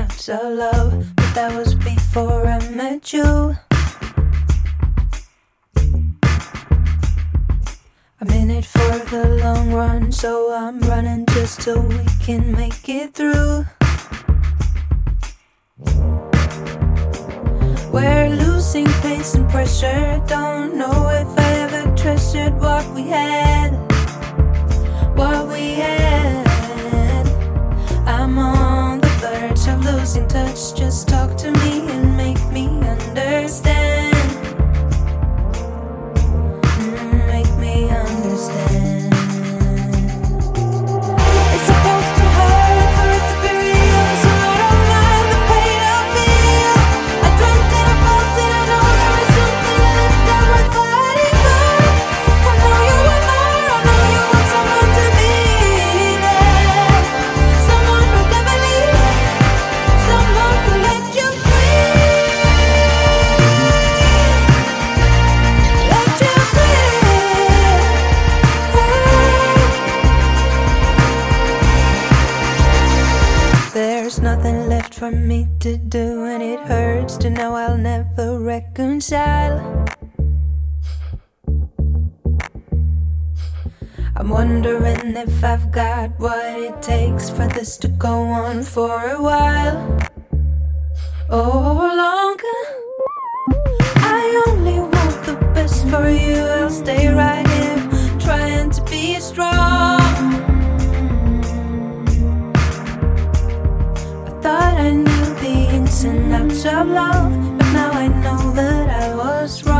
of love, but that was before I met you. I'm in it for the long run, so I'm running just so we can make it through. We're losing pace and pressure. Don't know if I ever treasured what we had. Losing touch. Just talk for me to do, and it hurts to know I'll never reconcile. I'm wondering if I've got what it takes for this to go on for a while or longer. Was wrong.